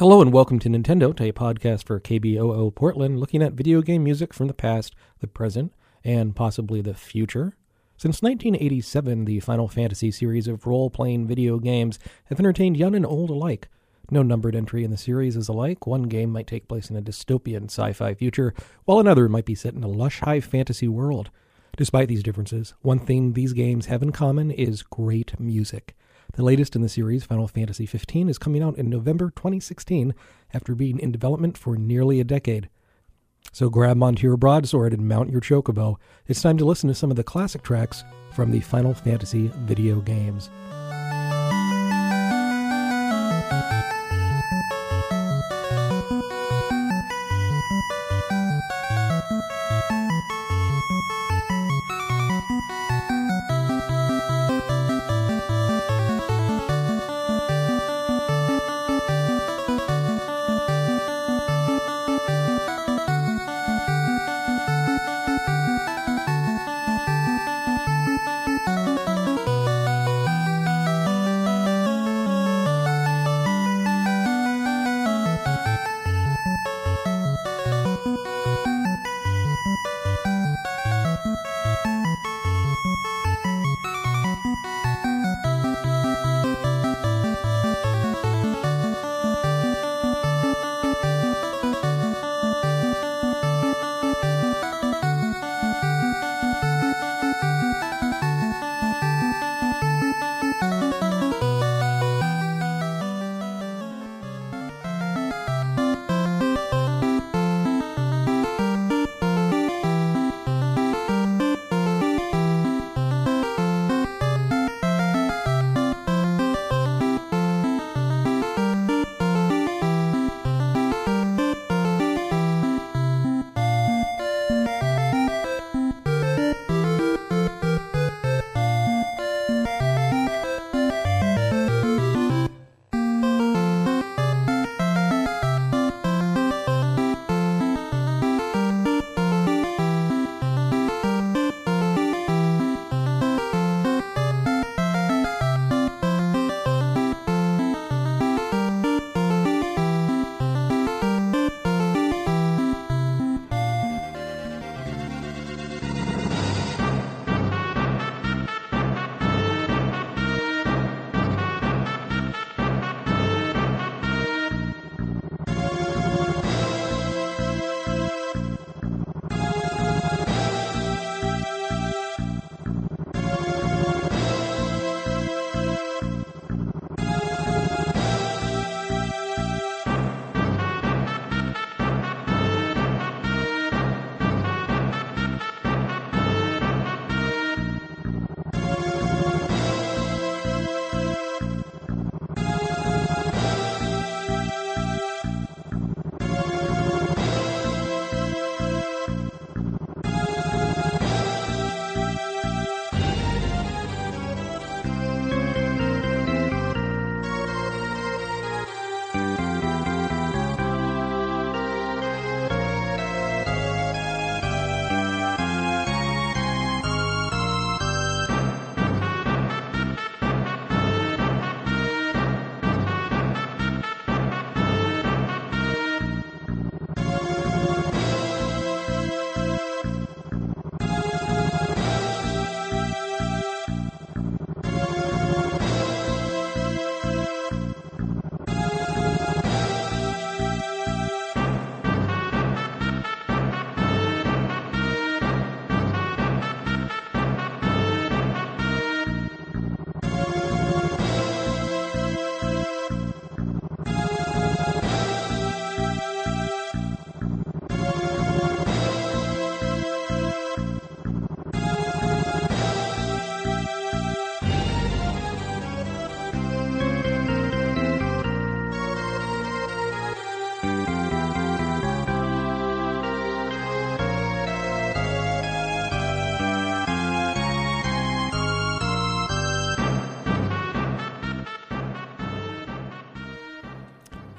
Hello and welcome to Nintendo, a podcast for KBOO Portland, looking at video game music from the past, the present, and possibly the future. Since 1987, the Final Fantasy series of role playing video games have entertained young and old alike. No numbered entry in the series is alike. One game might take place in a dystopian sci fi future, while another might be set in a lush high fantasy world. Despite these differences, one thing these games have in common is great music. The latest in the series, Final Fantasy XV, is coming out in November 2016 after being in development for nearly a decade. So grab onto your broadsword and mount your chocobo. It's time to listen to some of the classic tracks from the Final Fantasy video games.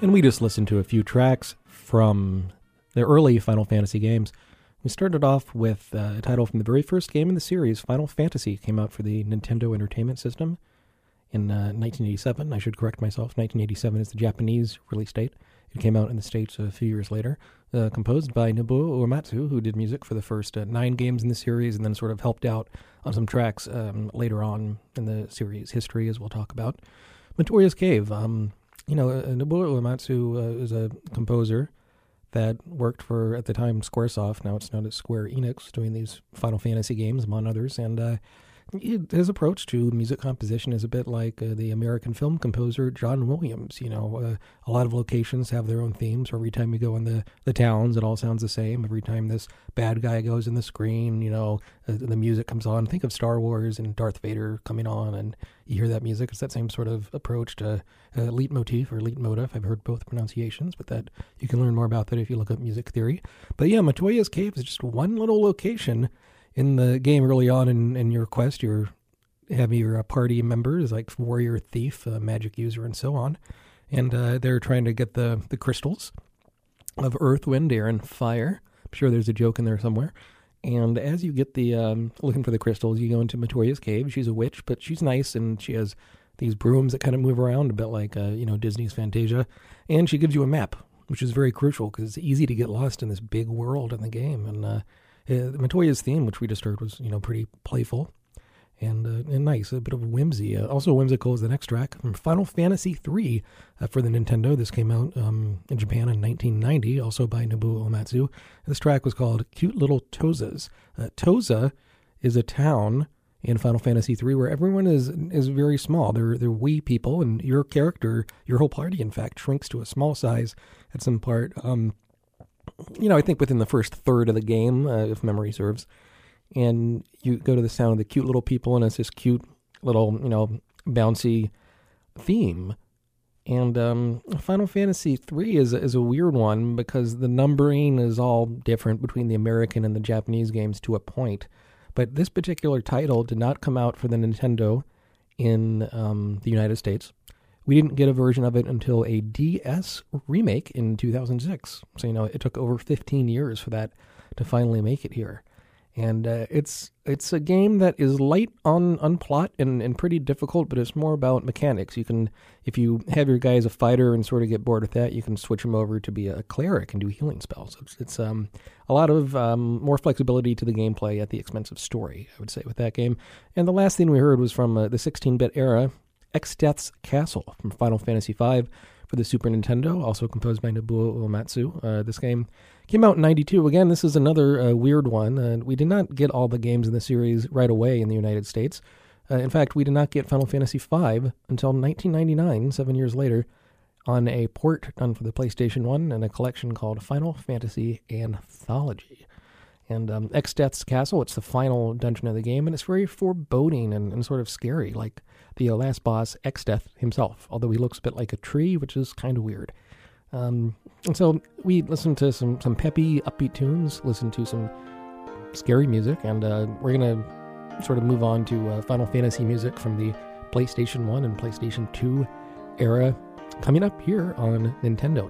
And we just listened to a few tracks from the early Final Fantasy games. We started off with uh, a title from the very first game in the series, Final Fantasy, came out for the Nintendo Entertainment System in uh, 1987. I should correct myself. 1987 is the Japanese release date. It came out in the States a few years later. Uh, composed by Nobuo Uematsu, who did music for the first uh, nine games in the series and then sort of helped out on some tracks um, later on in the series history, as we'll talk about. Matoya's Cave. Um, you know, uh, Nobuo Uematsu uh, is a composer that worked for, at the time, Squaresoft. Now it's known as Square Enix, doing these Final Fantasy games, among others. And uh, his approach to music composition is a bit like uh, the American film composer John Williams. You know, uh, a lot of locations have their own themes. Every time you go in the, the towns, it all sounds the same. Every time this bad guy goes in the screen, you know, uh, the music comes on. Think of Star Wars and Darth Vader coming on, and you hear that music. It's that same sort of approach to uh, leitmotif or leitmotif. I've heard both pronunciations, but that you can learn more about that if you look up music theory. But yeah, Matoya's Cave is just one little location in the game early on in, in your quest, you have your uh, party members like warrior, thief, uh, magic user, and so on, and uh, they're trying to get the the crystals of earth, wind, air, and fire. I'm sure there's a joke in there somewhere. And as you get the um, looking for the crystals, you go into Matoya's cave. She's a witch, but she's nice, and she has these brooms that kind of move around a bit like uh, you know Disney's Fantasia. And she gives you a map, which is very crucial because it's easy to get lost in this big world in the game. And uh, Matoya's theme, which we just heard, was you know pretty playful and uh, and nice, a bit of whimsy. Uh, also whimsical is the next track from Final Fantasy III uh, for the Nintendo. This came out um, in Japan in 1990, also by Nobuo Uematsu. This track was called "Cute Little Tozas." Uh, Toza is a town in Final Fantasy III where everyone is is very small. They're they're wee people, and your character, your whole party, in fact, shrinks to a small size at some part. Um, you know, I think within the first third of the game, uh, if memory serves, and you go to the sound of the cute little people, and it's this cute little, you know, bouncy theme. And um, Final Fantasy III is is a weird one because the numbering is all different between the American and the Japanese games to a point. But this particular title did not come out for the Nintendo in um, the United States. We didn't get a version of it until a DS remake in 2006. So, you know, it took over 15 years for that to finally make it here. And uh, it's it's a game that is light on, on plot and, and pretty difficult, but it's more about mechanics. You can, if you have your guy as a fighter and sort of get bored with that, you can switch him over to be a cleric and do healing spells. It's, it's um, a lot of um, more flexibility to the gameplay at the expense of story, I would say, with that game. And the last thing we heard was from uh, the 16 bit era Exdeath's Castle from Final Fantasy V for the Super Nintendo, also composed by Nobuo Uematsu. Uh, this game came out in 92. Again, this is another uh, weird one. Uh, we did not get all the games in the series right away in the United States. Uh, in fact, we did not get Final Fantasy V until 1999, seven years later, on a port done for the PlayStation 1 and a collection called Final Fantasy Anthology. And um, Exdeath's Castle, it's the final dungeon of the game, and it's very foreboding and, and sort of scary, like the last boss, Exdeath, himself, although he looks a bit like a tree, which is kind of weird. Um, and so we listened to some, some peppy, upbeat tunes, listened to some scary music, and uh, we're going to sort of move on to uh, Final Fantasy music from the PlayStation 1 and PlayStation 2 era coming up here on Nintendo.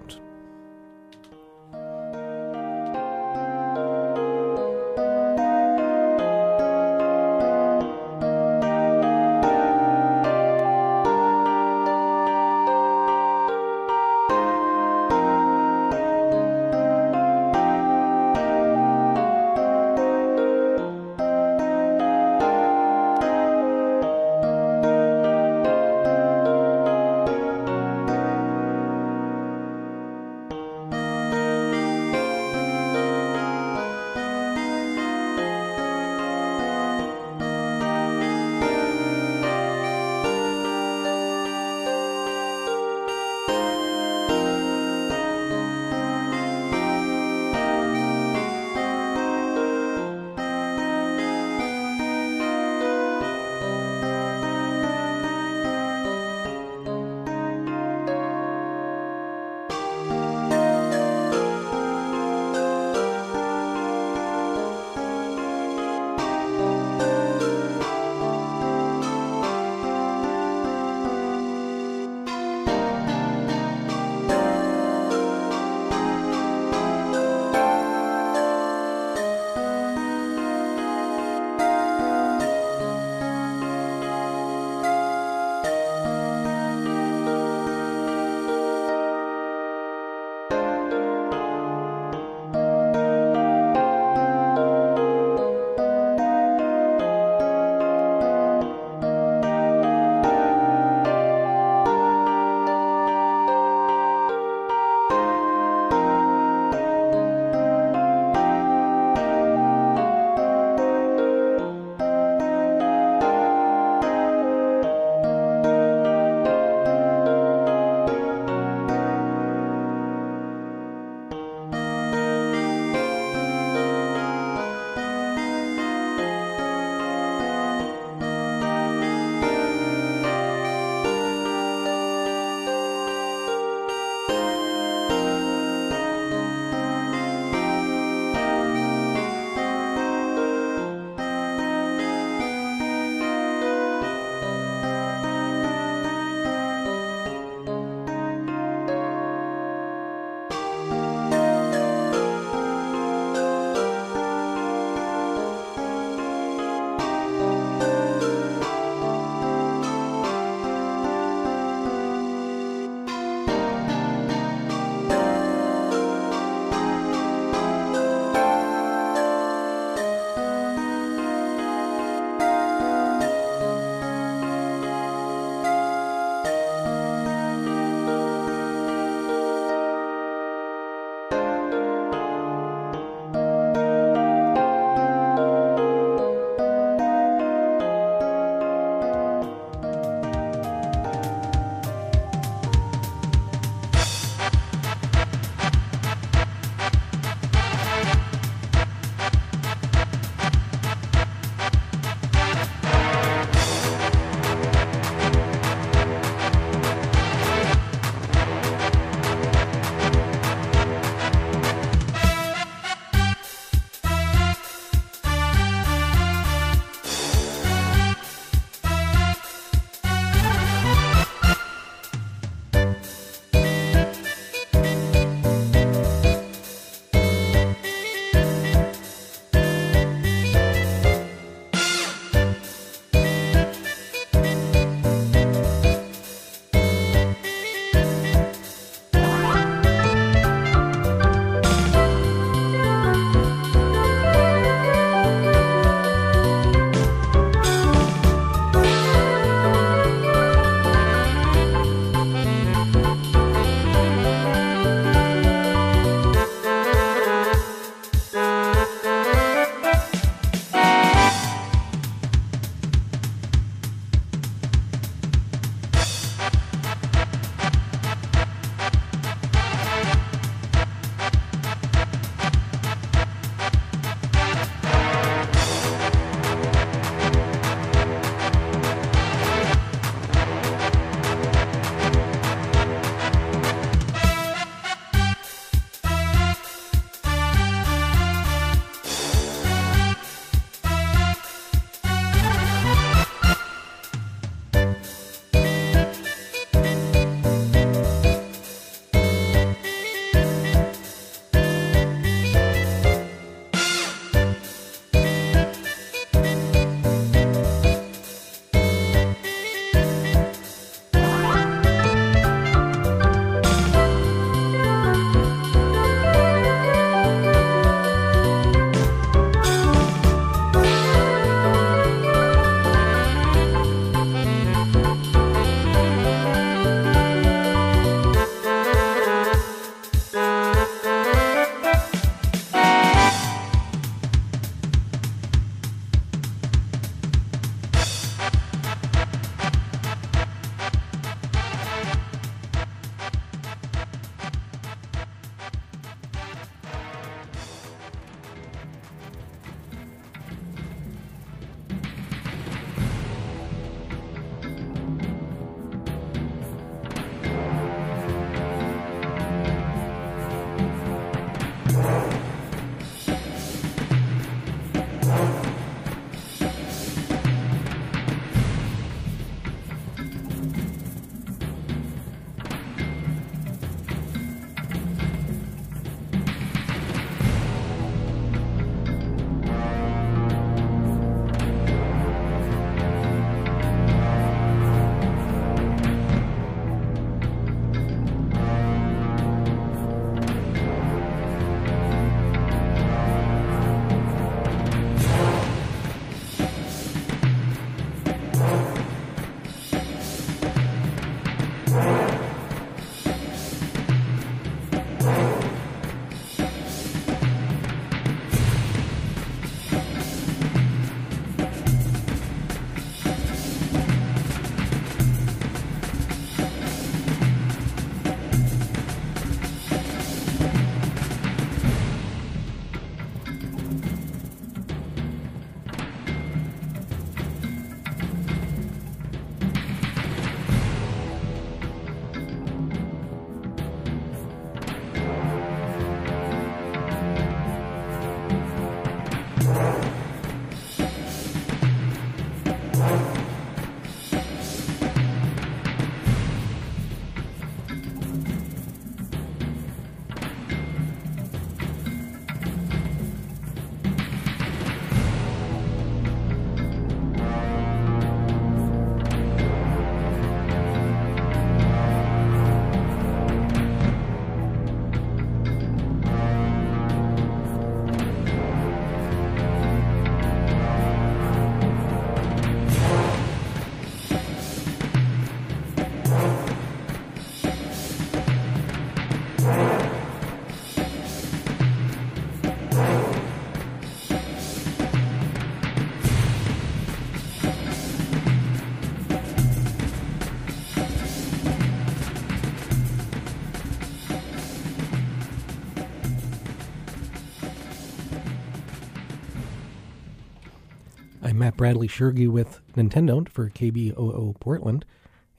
Bradley Shergi with Nintendo for KBOO Portland,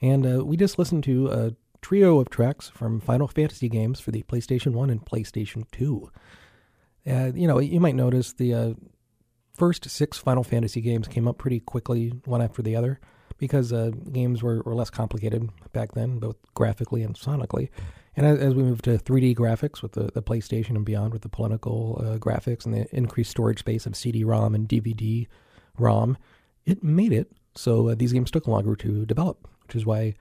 and uh, we just listened to a trio of tracks from Final Fantasy games for the PlayStation 1 and PlayStation 2. Uh, you know, you might notice the uh, first six Final Fantasy games came up pretty quickly, one after the other, because uh, games were, were less complicated back then, both graphically and sonically. And as, we moved to 3D graphics with the, the PlayStation and beyond, with the polemical uh, graphics and the increased storage space of CD-ROM and DVD ROM, it made it so uh, these games took longer to develop, which is why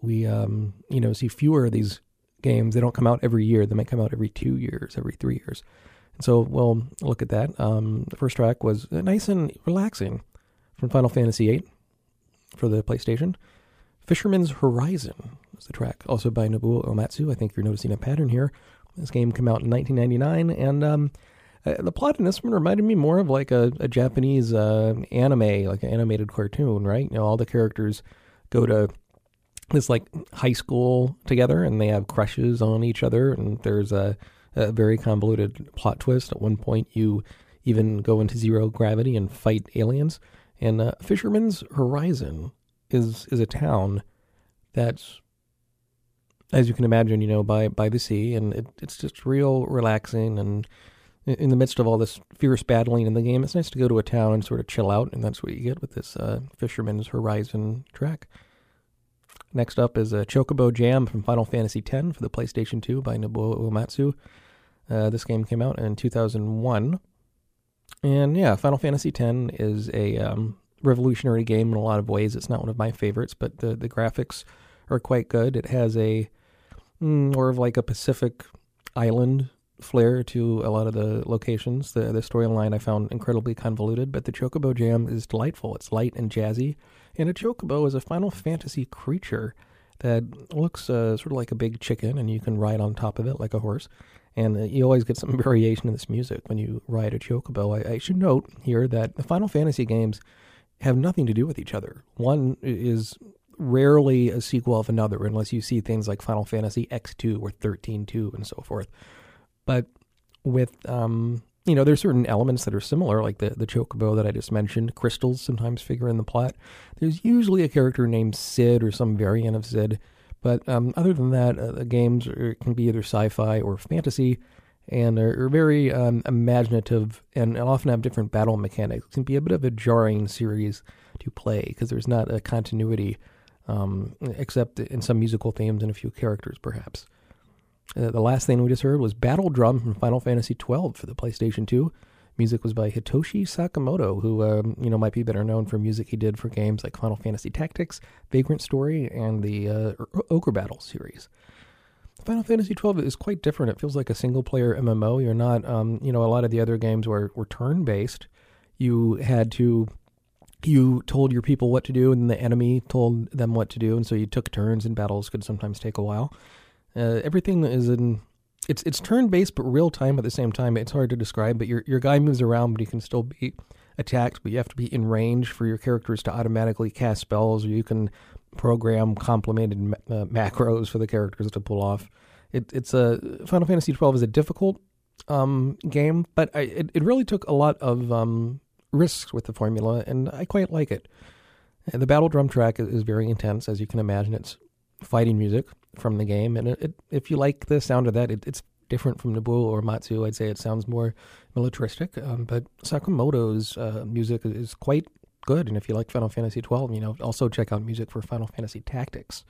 we um, you know see fewer of these games. They don't come out every year; they might come out every two years, every three years. And so we'll look at that. Um, the first track was nice and relaxing from Final Fantasy VIII for the PlayStation. Fisherman's Horizon was the track, also by Nobuo Uematsu. I think you're noticing a pattern here. This game came out in 1999, and um, uh, the plot in this one reminded me more of like a, a Japanese uh, anime, like an animated cartoon, right? You know, all the characters go to this like high school together and they have crushes on each other, and there's a, a very convoluted plot twist. At one point, you even go into zero gravity and fight aliens. And uh, Fisherman's Horizon is is a town that's as you can imagine, you know, by by the sea, and it, it's just real relaxing and in the midst of all this fierce battling in the game, it's nice to go to a town and sort of chill out, and that's what you get with this uh, Fisherman's Horizon track. Next up is a Chocobo Jam from Final Fantasy X for the PlayStation 2 by Nobuo Uematsu. Uh, this game came out in 2001. And yeah, Final Fantasy X is a um, revolutionary game in a lot of ways. It's not one of my favorites, but the, the graphics are quite good. It has a mm, more of like a Pacific island flair to a lot of the locations. The the storyline I found incredibly convoluted, but the Chocobo Jam is delightful. It's light and jazzy, and a Chocobo is a Final Fantasy creature that looks uh, sort of like a big chicken, and you can ride on top of it like a horse. And uh, you always get some variation in this music when you ride a Chocobo. I, I should note here that the Final Fantasy games have nothing to do with each other. One is rarely a sequel of another, unless you see things like Final Fantasy X2 or 13.2 and so forth. But with um, you know, there's certain elements that are similar, like the the chocobo that I just mentioned. Crystals sometimes figure in the plot. There's usually a character named Sid or some variant of Sid. but um, other than that, uh, the games are, can be either sci-fi or fantasy, and are, are very um, imaginative and often have different battle mechanics. It can be a bit of a jarring series to play because there's not a continuity, um, except in some musical themes and a few characters, perhaps. Uh, the last thing we just heard was Battle Drum from Final Fantasy XII for the PlayStation 2. Music was by Hitoshi Sakamoto, who um, you know might be better known for music he did for games like Final Fantasy Tactics, Vagrant Story, and the uh, Ogre Battle series. Final Fantasy XII is quite different. It feels like a single-player MMO. You're not, um, you know, a lot of the other games were were turn-based. You had to you told your people what to do and the enemy told them what to do and so you took turns and battles could sometimes take a while uh, everything is in it's it's turn based but real time at the same time. It's hard to describe, but your your guy moves around, but he can still be attacked. But you have to be in range for your characters to automatically cast spells, or you can program complemented uh, macros for the characters to pull off. It, it's a Final Fantasy twelve is a difficult um, game, but I, it it really took a lot of um, risks with the formula, and I quite like it. The battle drum track is, is very intense, as you can imagine. It's fighting music from the game, and it, it, if you like the sound of that, it, it's different from Nobuo Uematsu. I'd say it sounds more militaristic, um, but Sakamoto's uh, music is quite good. And if you like Final Fantasy twelve, you know, also check out music for Final Fantasy Tactics.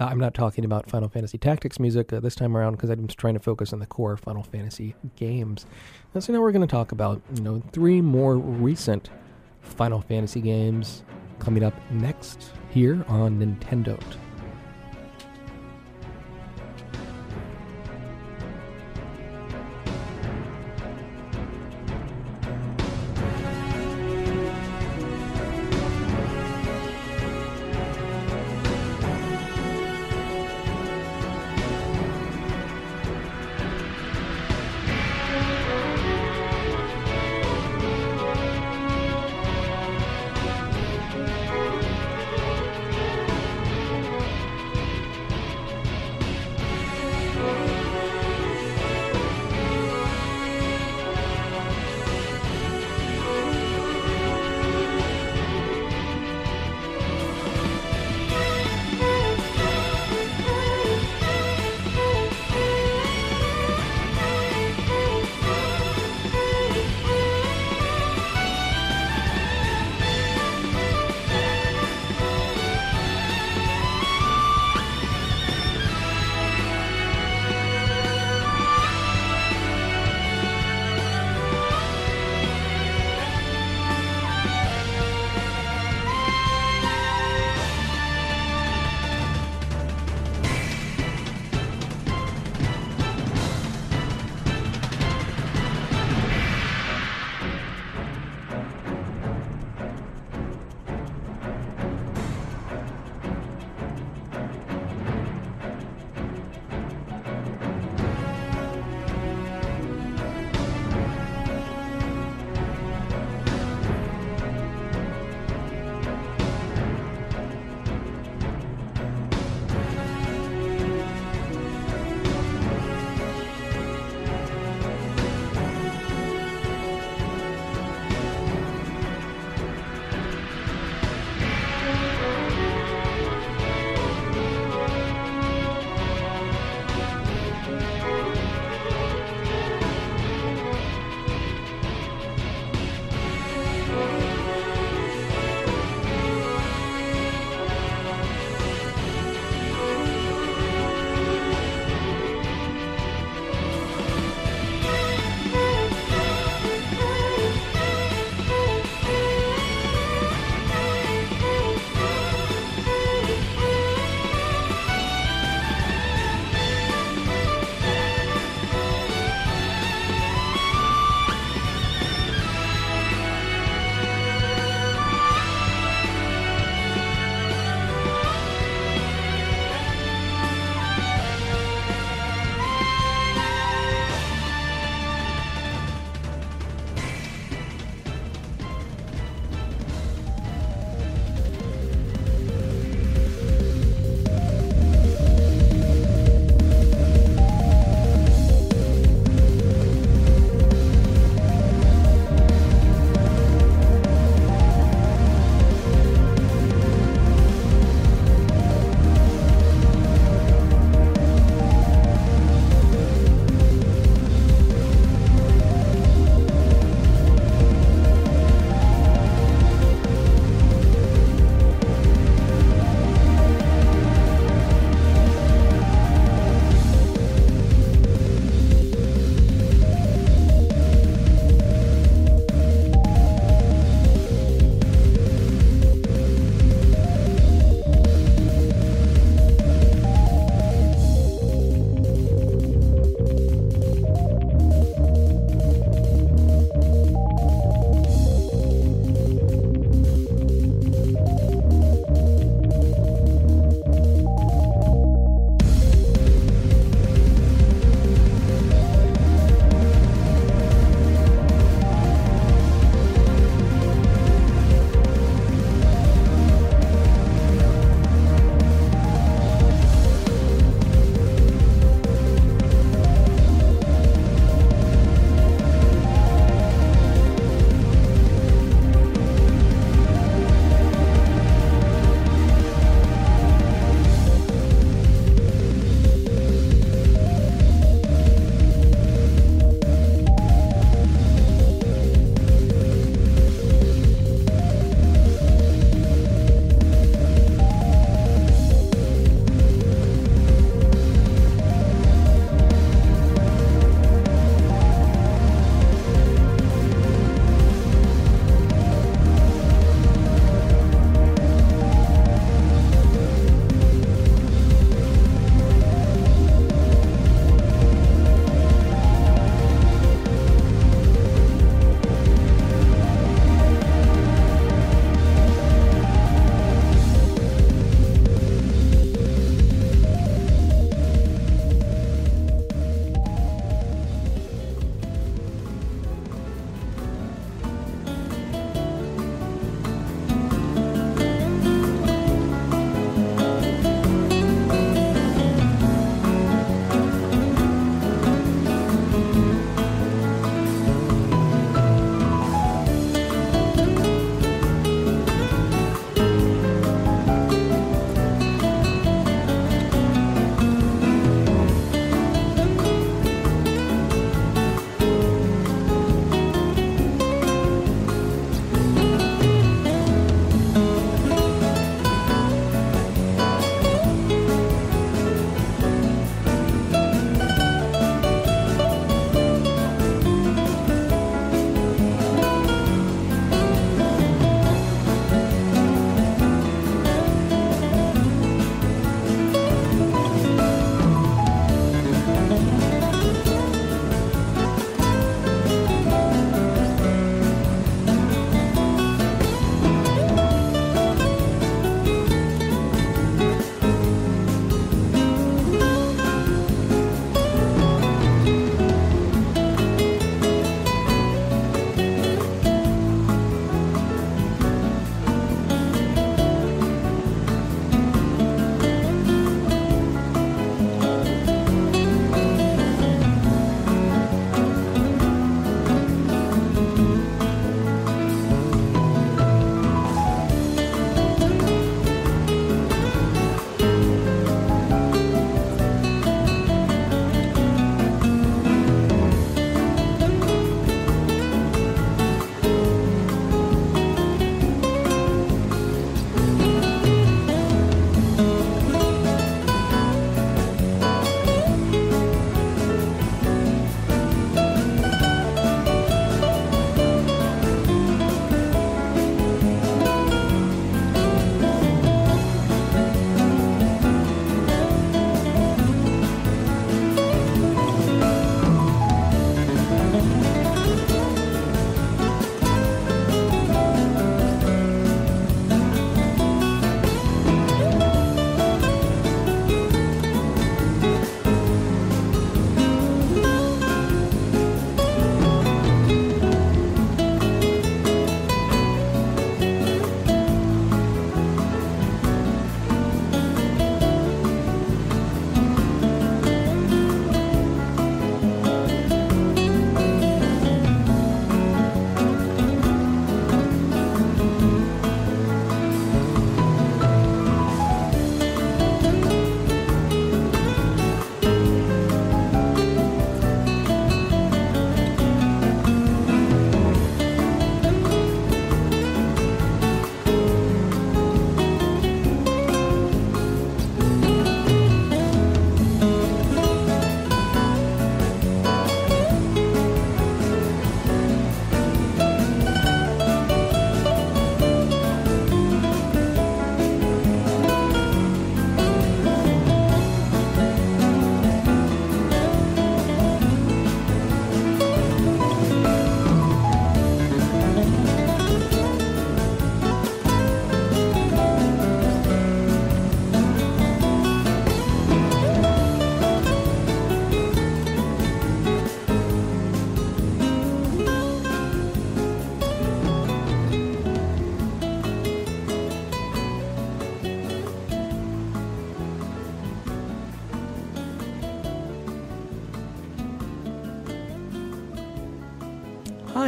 Uh, I'm not talking about Final Fantasy Tactics music uh, this time around because I'm just trying to focus on the core Final Fantasy games. And so now we're going to talk about you know three more recent Final Fantasy games coming up next here on Nintendo.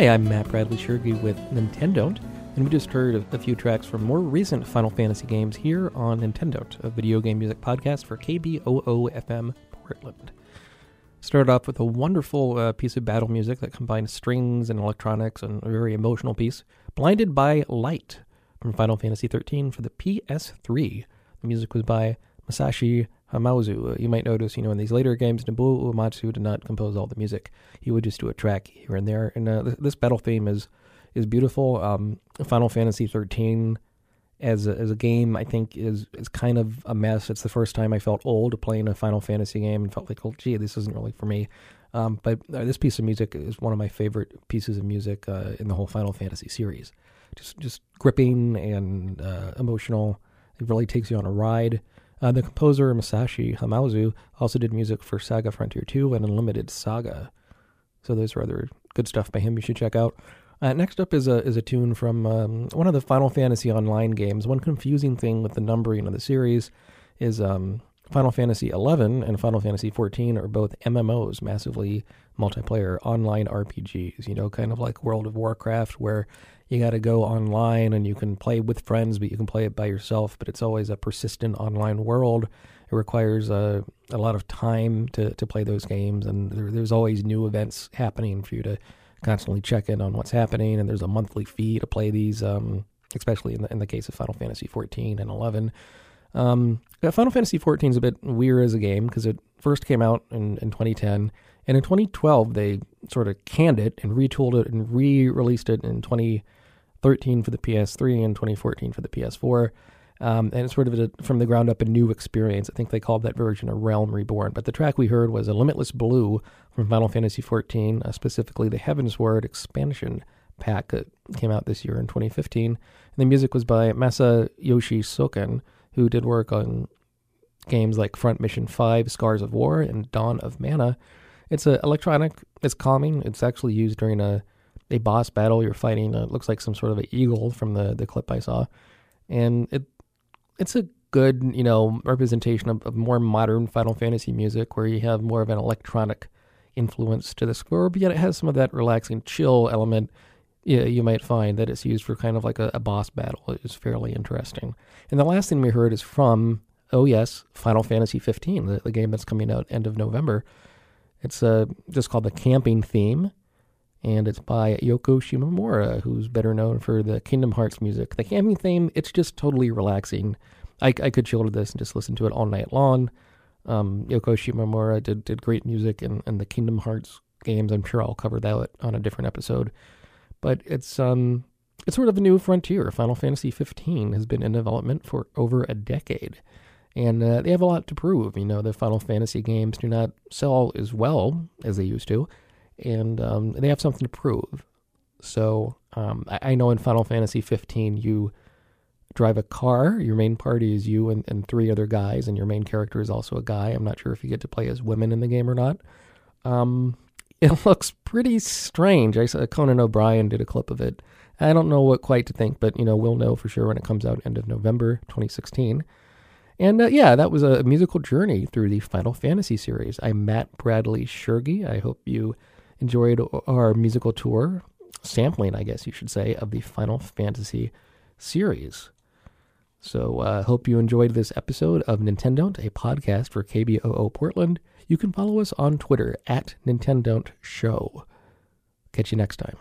Hi, I'm Matt Bradley Shergi with Nintendo, and we just heard a, few tracks from more recent Final Fantasy games here on Nintendo, a video game music podcast for KBOO FM Portland. Started off with a wonderful uh, piece of battle music that combines strings and electronics and a very emotional piece, Blinded by Light from Final Fantasy XIII for the PS3. The music was by Masashi Hamauzu. Uh, you might notice, you know, in these later games, Nobuo Uematsu did not compose all the music. He would just do a track here and there. And uh, this, this, battle theme is is beautiful. Um, Final Fantasy 13 as a, as a game, I think is is kind of a mess. It's the first time I felt old playing a Final Fantasy game and felt like, oh, gee, this isn't really for me. Um, but uh, this piece of music is one of my favorite pieces of music uh, in the whole Final Fantasy series. Just just gripping and uh, emotional. It really takes you on a ride. Uh, the composer Masashi Hamauzu also did music for Saga Frontier 2 and Unlimited Saga. So those are other good stuff by him you should check out. Uh, next up is a is a tune from um, one of the Final Fantasy Online games. One confusing thing with the numbering of the series is um, Final Fantasy 11 and Final Fantasy 14 are both MMOs, massively multiplayer online RPGs. You know, kind of like World of Warcraft, where you got to go online and you can play with friends, but you can play it by yourself. But it's always a persistent online world. It requires a, a lot of time to, to play those games, and there, there's always new events happening for you to constantly check in on what's happening. And there's a monthly fee to play these, um, especially in the, in the case of Final Fantasy 14 and 11. Um, Final Fantasy 14 is a bit weird as a game because it first came out in, in 2010 and in 2012, they sort of canned it and retooled it and re released it in 2013 for the PS3 and 2014 for the PS4. Um, and it's sort of a, from the ground up a new experience. I think they called that version a Realm Reborn. But the track we heard was a Limitless Blue from Final Fantasy XIV, uh, specifically the Heavensward expansion pack that came out this year in 2015. And the music was by Masayoshi Soken, who did work on games like Front Mission 5, Scars of War, and Dawn of Mana. It's a electronic. It's calming. It's actually used during a a boss battle. You're fighting. it looks like some sort of an eagle from the the clip I saw, and it it's a good you know representation of, of more modern Final Fantasy music where you have more of an electronic influence to the score, but yet it has some of that relaxing chill element. Yeah, you might find that it's used for kind of like a, a boss battle. It's fairly interesting. And the last thing we heard is from oh yes, Final Fantasy 15, the, the game that's coming out end of November. It's uh, just called the Camping Theme, and it's by Yoko Shimomura, who's better known for the Kingdom Hearts music. The Camping Theme, it's just totally relaxing. I, I could chill to this and just listen to it all night long. Um, Yoko Shimomura did, did great music in, in the Kingdom Hearts games. I'm sure I'll cover that on a different episode. But it's um it's sort of a new frontier. Final Fantasy 15 has been in development for over a decade and uh, they have a lot to prove. You know, the Final Fantasy games do not sell as well as they used to, and um, they have something to prove. So um, I, I, know in Final Fantasy 15, you drive a car. Your main party is you and, and, three other guys, and your main character is also a guy. I'm not sure if you get to play as women in the game or not. Um, it looks pretty strange. I saw Conan O'Brien did a clip of it. I don't know what quite to think, but you know we'll know for sure when it comes out end of November 2016. And uh, yeah, that was a musical journey through the Final Fantasy series. I'm Matt Bradley Shergi. I hope you enjoyed our musical tour, sampling, I guess you should say, of the Final Fantasy series. So I uh, hope you enjoyed this episode of Nintendo, a podcast for KBOO Portland. You can follow us on Twitter at Nintendo Show. Catch you next time.